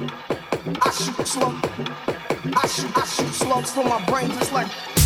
I shoot slugs. I shoot, I shoot slugs from my brain just like.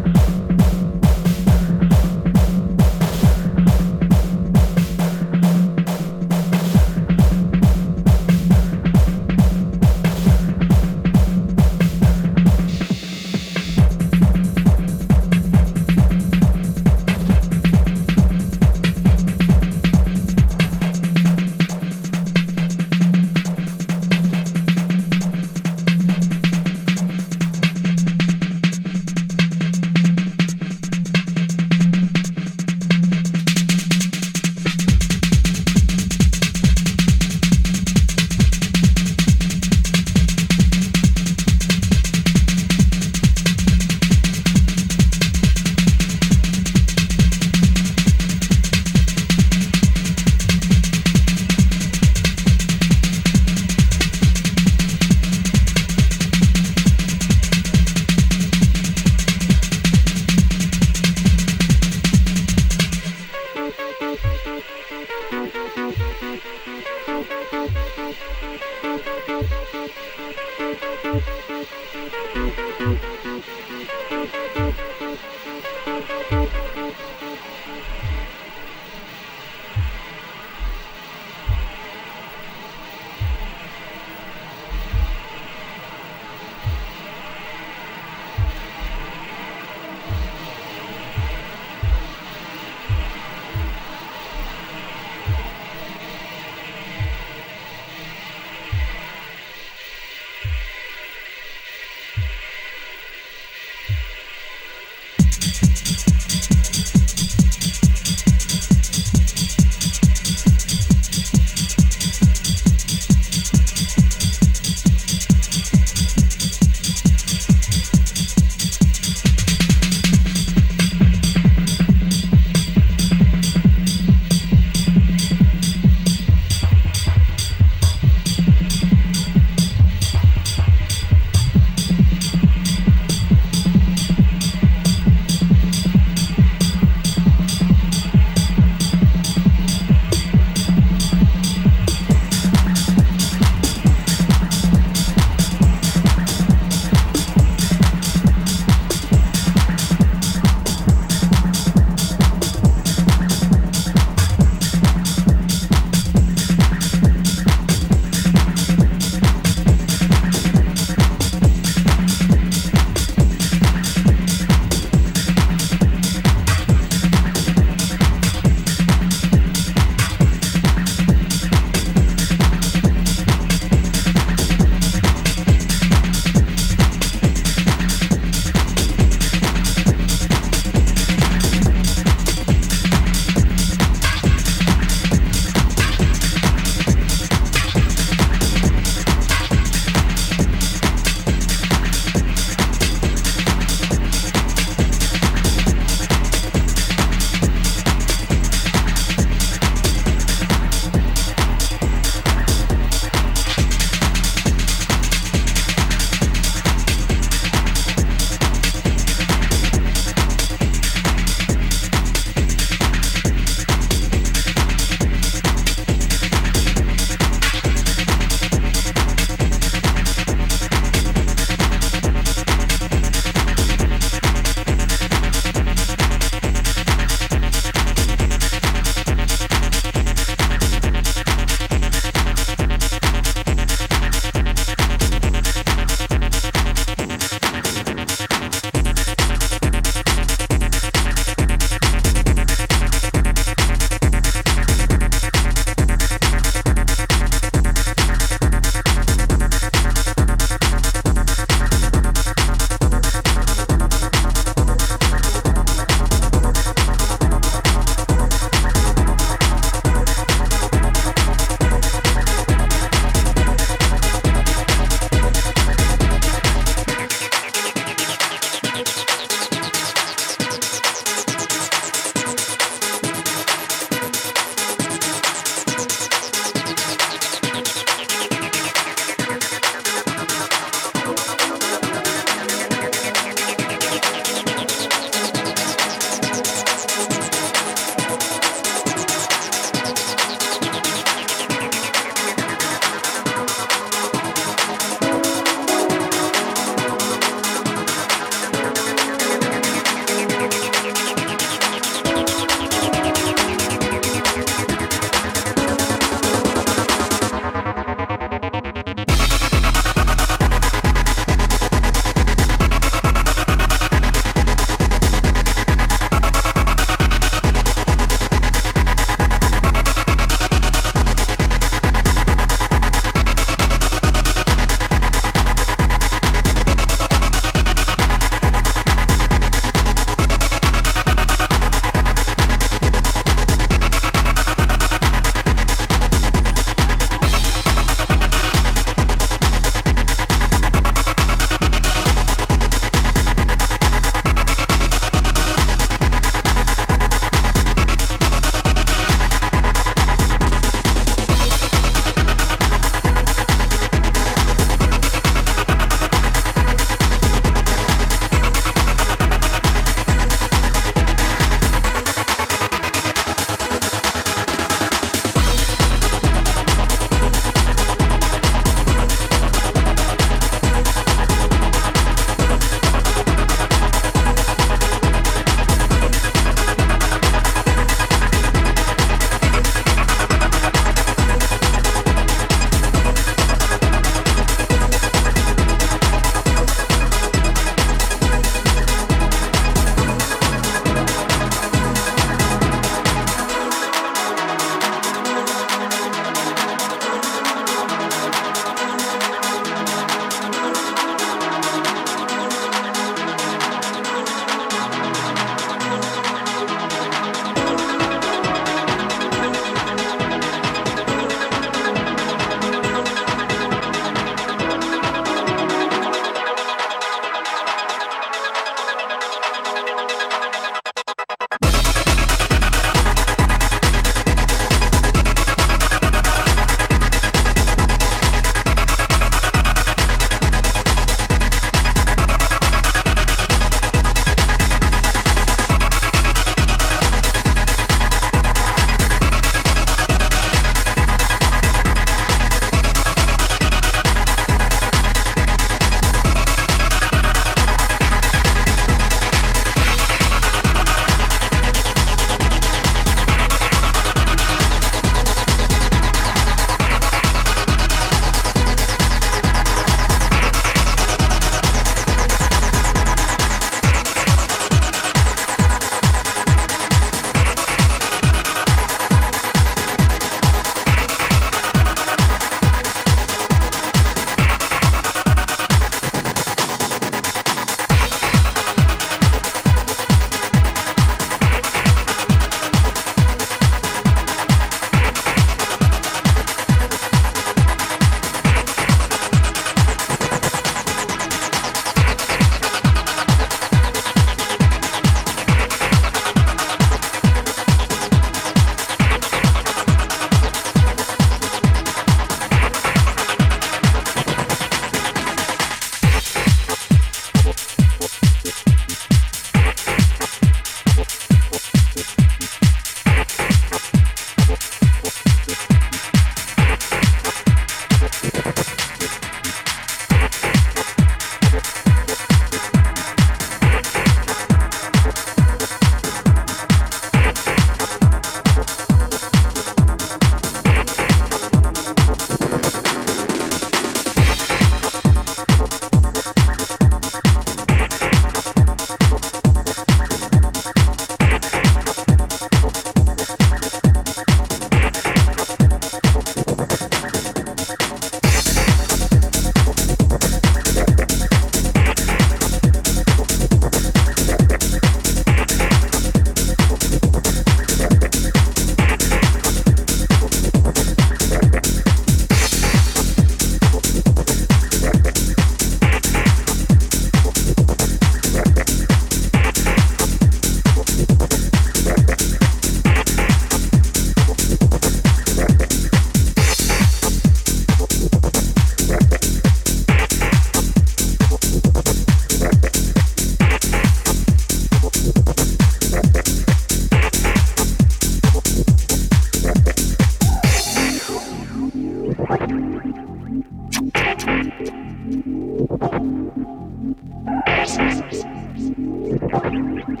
Thank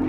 you.